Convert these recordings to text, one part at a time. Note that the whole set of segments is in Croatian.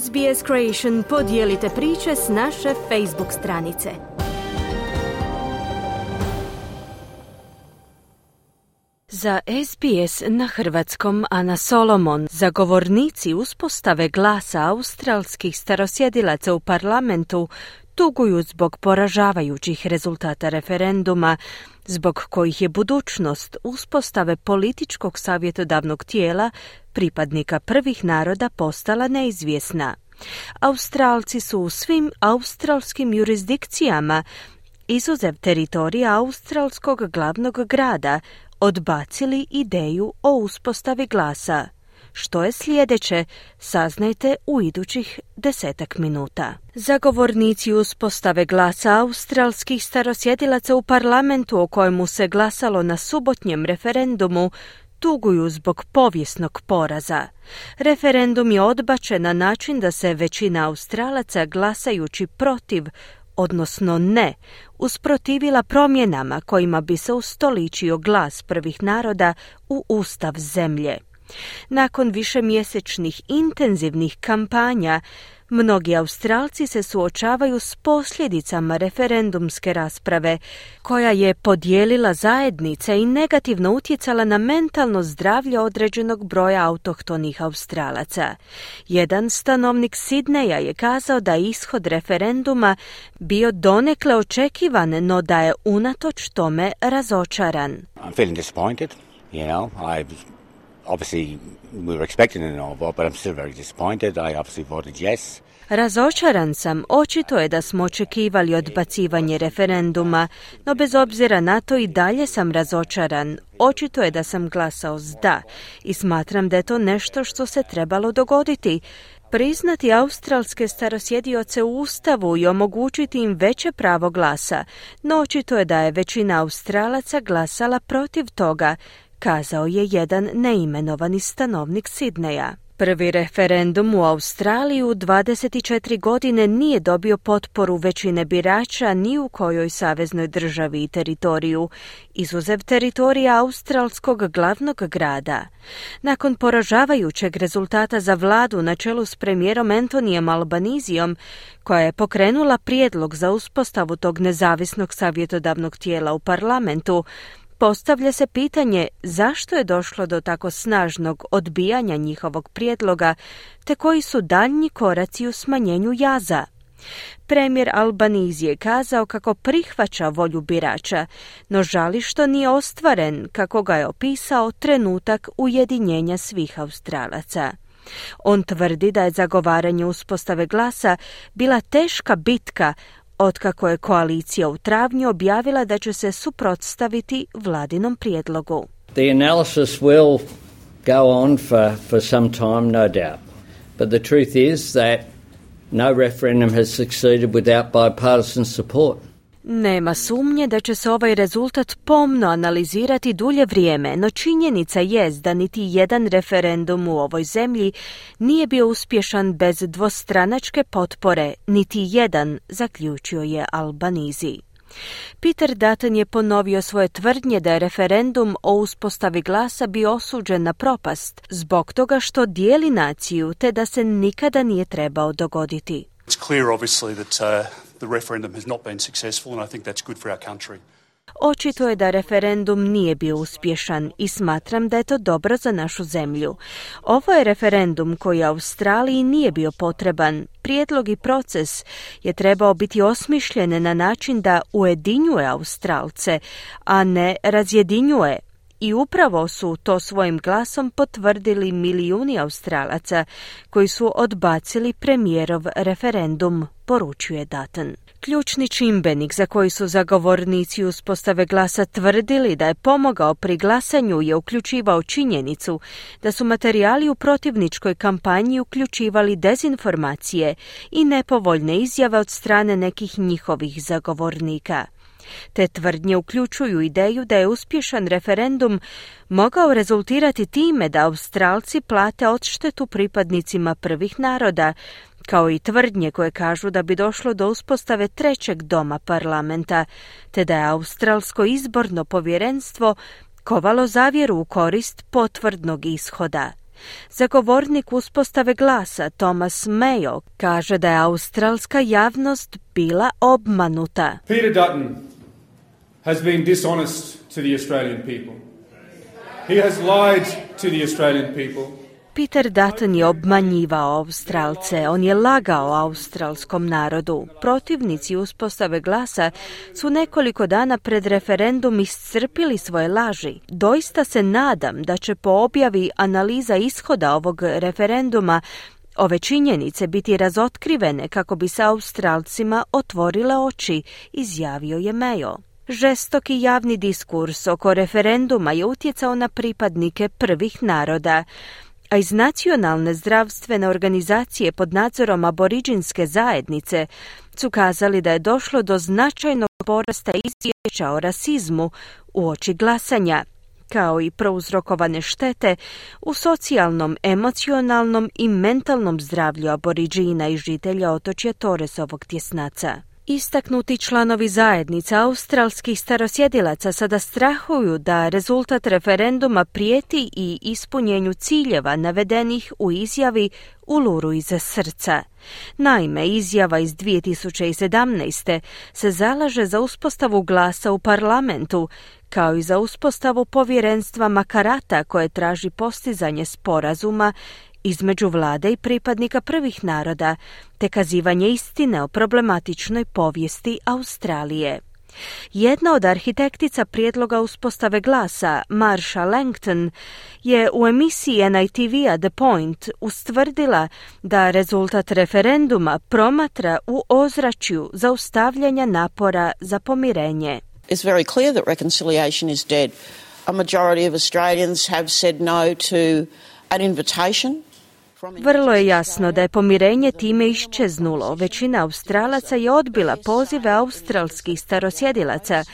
SBS Creation podijelite priče s naše Facebook stranice. Za SBS na hrvatskom Ana Solomon, zagovornici uspostave glasa australskih starosjedilaca u parlamentu tuguju zbog poražavajućih rezultata referenduma, zbog kojih je budućnost uspostave političkog savjetodavnog tijela pripadnika prvih naroda postala neizvjesna. Australci su u svim australskim jurisdikcijama, izuzev teritorija australskog glavnog grada, odbacili ideju o uspostavi glasa. Što je sljedeće, saznajte u idućih desetak minuta. Zagovornici uspostave glasa australskih starosjedilaca u parlamentu o kojemu se glasalo na subotnjem referendumu tuguju zbog povijesnog poraza. Referendum je odbačen na način da se većina Australaca glasajući protiv odnosno ne, usprotivila promjenama kojima bi se ustoličio glas prvih naroda u ustav zemlje. Nakon višemjesečnih intenzivnih kampanja, mnogi Australci se suočavaju s posljedicama referendumske rasprave, koja je podijelila zajednice i negativno utjecala na mentalno zdravlje određenog broja autohtonih Australaca. Jedan stanovnik Sidneja je kazao da je ishod referenduma bio donekle očekivan, no da je unatoč tome razočaran. Obviously we were expecting a no vote, but I'm still very disappointed. I obviously voted yes. Razočaran sam, očito je da smo očekivali odbacivanje referenduma, no bez obzira na to i dalje sam razočaran. Očito je da sam glasao s da i smatram da je to nešto što se trebalo dogoditi. Priznati australske starosjedioce u Ustavu i omogućiti im veće pravo glasa, no očito je da je većina Australaca glasala protiv toga, kazao je jedan neimenovani stanovnik Sidneja. Prvi referendum u Australiji u 24 godine nije dobio potporu većine birača ni u kojoj saveznoj državi i teritoriju, izuzev teritorija australskog glavnog grada. Nakon poražavajućeg rezultata za vladu na čelu s premijerom Antonijem Albanizijom, koja je pokrenula prijedlog za uspostavu tog nezavisnog savjetodavnog tijela u parlamentu, Postavlja se pitanje zašto je došlo do tako snažnog odbijanja njihovog prijedloga, te koji su daljnji koraci u smanjenju jaza. Premijer Albanizi je kazao kako prihvaća volju birača, no žali što nije ostvaren, kako ga je opisao trenutak ujedinjenja svih Australaca. On tvrdi da je zagovaranje uspostave glasa bila teška bitka otkako je koalicija u travnju objavila da će se suprotstaviti vladinom prijedlogu. The analysis will go on for, for some time, no doubt. But the truth is that no referendum has succeeded without bipartisan support. Nema sumnje da će se ovaj rezultat pomno analizirati dulje vrijeme, no činjenica je da niti jedan referendum u ovoj zemlji nije bio uspješan bez dvostranačke potpore, niti jedan, zaključio je Albanizi. Peter Dutton je ponovio svoje tvrdnje da je referendum o uspostavi glasa bio osuđen na propast zbog toga što dijeli naciju te da se nikada nije trebao dogoditi. It's clear obviously that uh, the referendum has not been successful, and I think that's good for our country. Očito je da referendum nije bio uspješan i smatram da je to dobro za našu zemlju. Ovo je referendum koji Australiji nije bio potreban. Prijedlog i proces je trebao biti osmišljen na način da ujedinjuje Australce, a ne razjedinjuje. I upravo su to svojim glasom potvrdili milijuni Australaca koji su odbacili premijerov referendum poručuje Dutton. Ključni čimbenik za koji su zagovornici uspostave glasa tvrdili da je pomogao pri glasanju je uključivao činjenicu da su materijali u protivničkoj kampanji uključivali dezinformacije i nepovoljne izjave od strane nekih njihovih zagovornika. Te tvrdnje uključuju ideju da je uspješan referendum mogao rezultirati time da Australci plate odštetu pripadnicima prvih naroda, kao i tvrdnje koje kažu da bi došlo do uspostave trećeg doma parlamenta, te da je Australsko izborno povjerenstvo kovalo zavjeru u korist potvrdnog ishoda. Zagovornik uspostave glasa Thomas Mayo kaže da je australska javnost bila obmanuta. Has been dishonest to the Australian people. He has lied to the Australian people. Peter Dutton je obmanjivao Australce, on je lagao australskom narodu. Protivnici uspostave glasa su nekoliko dana pred referendum iscrpili svoje laži. Doista se nadam da će po objavi analiza ishoda ovog referenduma ove činjenice biti razotkrivene kako bi se Australcima otvorile oči, izjavio je Mayo. Žestoki javni diskurs oko referenduma je utjecao na pripadnike prvih naroda a iz nacionalne zdravstvene organizacije pod nadzorom aboriđinske zajednice su kazali da je došlo do značajnog porasta izvješća o rasizmu u oči glasanja, kao i prouzrokovane štete u socijalnom, emocionalnom i mentalnom zdravlju aboriđina i žitelja otočja Toresovog tjesnaca. Istaknuti članovi zajednica australskih starosjedilaca sada strahuju da rezultat referenduma prijeti i ispunjenju ciljeva navedenih u izjavi Uluru iza srca. Naime, izjava iz 2017. se zalaže za uspostavu glasa u parlamentu, kao i za uspostavu povjerenstva Makarata koje traži postizanje sporazuma između vlade i pripadnika prvih naroda, te kazivanje istine o problematičnoj povijesti Australije. Jedna od arhitektica prijedloga uspostave glasa, Marsha Langton, je u emisiji NITV-a The Point ustvrdila da rezultat referenduma promatra u ozračju zaustavljanja napora za pomirenje. It's very clear that reconciliation is dead. A majority of Australians have said no to an invitation vrlo je jasno da je pomirenje time iščeznulo. Većina Australaca je odbila pozive australskih starosjedilaca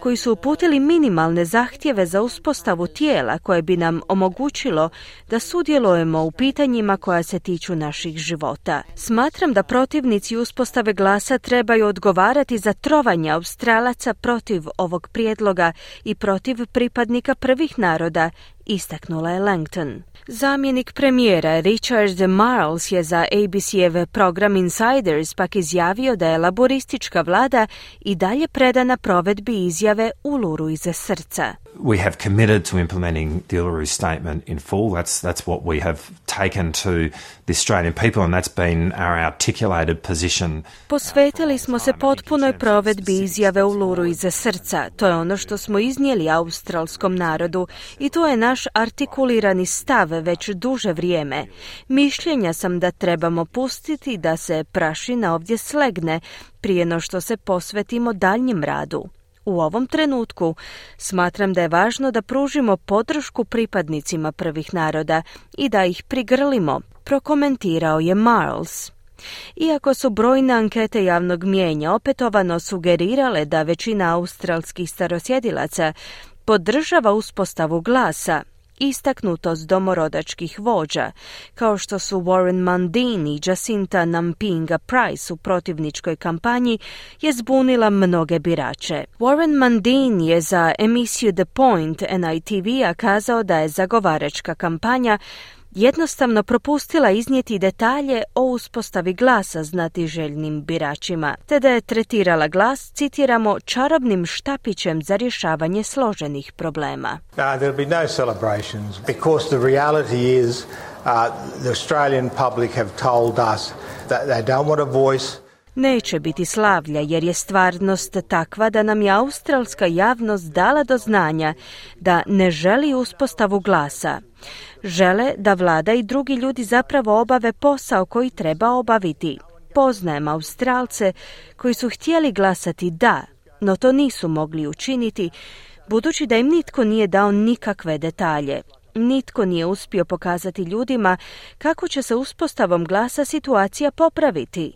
koji su uputili minimalne zahtjeve za uspostavu tijela koje bi nam omogućilo da sudjelujemo u pitanjima koja se tiču naših života. Smatram da protivnici uspostave glasa trebaju odgovarati za trovanje Australaca protiv ovog prijedloga i protiv pripadnika prvih naroda, istaknula je Langton. Zamjenik premijera Richard Marles je za ABC-ev program Insiders pak izjavio da je laboristička vlada i dalje predana provedbi izjave Uluru iza srca. We have committed to implementing the Uluru statement in full. That's, that's what we have taken to the Australian people and that's been our articulated position. Posvetili smo se potpunoj provedbi izjave Uluru iza srca. To je ono što smo iznijeli australskom narodu i to je naš artikulirani stav već duže vrijeme. Mišljenja sam da trebamo pustiti da se prašina ovdje slegne prije no što se posvetimo daljnjem radu. U ovom trenutku smatram da je važno da pružimo podršku pripadnicima prvih naroda i da ih prigrlimo, prokomentirao je Marles. Iako su brojne ankete javnog mijenja opetovano sugerirale da većina australskih starosjedilaca podržava uspostavu glasa, istaknutost domorodačkih vođa, kao što su Warren Mundine i Jacinta Nampinga Price u protivničkoj kampanji, je zbunila mnoge birače. Warren Mundine je za emisiju The Point NITV-a kazao da je zagovaračka kampanja jednostavno propustila iznijeti detalje o uspostavi glasa znatiželjnim biračima, te da je tretirala glas, citiramo, čarobnim štapićem za rješavanje složenih problema. Uh, uh, the Australian public have told us that they don't want a voice Neće biti slavlja jer je stvarnost takva da nam je australska javnost dala do znanja da ne želi uspostavu glasa. Žele da vlada i drugi ljudi zapravo obave posao koji treba obaviti. Poznajem Australce koji su htjeli glasati da, no to nisu mogli učiniti, budući da im nitko nije dao nikakve detalje. Nitko nije uspio pokazati ljudima kako će se uspostavom glasa situacija popraviti.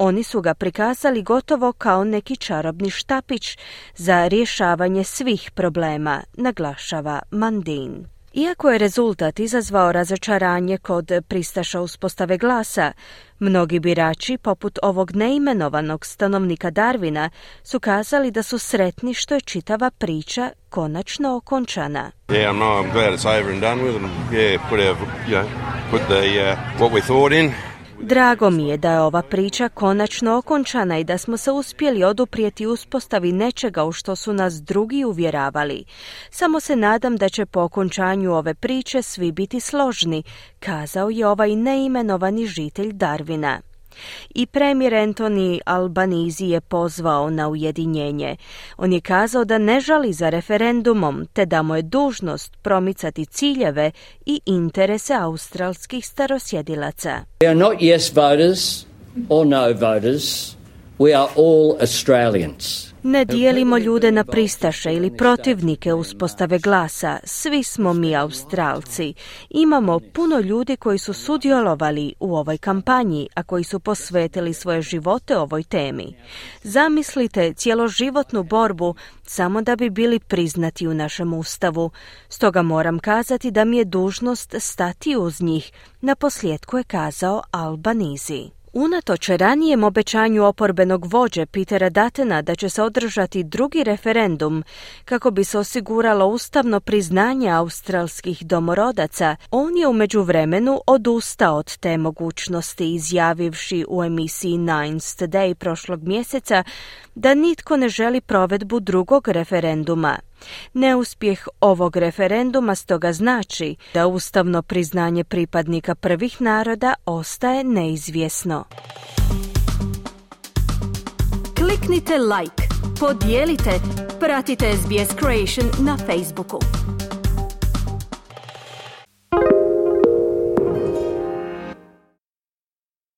Oni su ga prikazali gotovo kao neki čarobni štapić za rješavanje svih problema, naglašava Mandin. Iako je rezultat izazvao razočaranje kod pristaša uspostave glasa, mnogi birači, poput ovog neimenovanog stanovnika Darvina, su kazali da su sretni što je čitava priča konačno okončana. Yeah, I'm, glad it's over and done with yeah, put our, you know, put the, uh, what we thought in. Drago mi je da je ova priča konačno okončana i da smo se uspjeli oduprijeti uspostavi nečega u što su nas drugi uvjeravali. Samo se nadam da će po okončanju ove priče svi biti složni, kazao je ovaj neimenovani žitelj Darvina. I premijer Antoni Albanizi je pozvao na ujedinjenje. On je kazao da ne žali za referendumom, te da mu je dužnost promicati ciljeve i interese australskih starosjedilaca. We are not yes voters or no voters. We are all Australians. Ne dijelimo ljude na pristaše ili protivnike uspostave glasa. Svi smo mi Australci. Imamo puno ljudi koji su sudjelovali u ovoj kampanji, a koji su posvetili svoje živote ovoj temi. Zamislite cjeloživotnu borbu samo da bi bili priznati u našem ustavu. Stoga moram kazati da mi je dužnost stati uz njih. Na posljedku je kazao Albanizi. Unatoč ranijem obećanju oporbenog vođe Petera Datena da će se održati drugi referendum kako bi se osiguralo ustavno priznanje australskih domorodaca, on je u međuvremenu odustao od te mogućnosti izjavivši u emisiji Nines Today prošlog mjeseca da nitko ne želi provedbu drugog referenduma. Neuspjeh ovog referenduma stoga znači da ustavno priznanje pripadnika prvih naroda ostaje neizvjesno. Kliknite like, podijelite, pratite SBS Creation na Facebooku.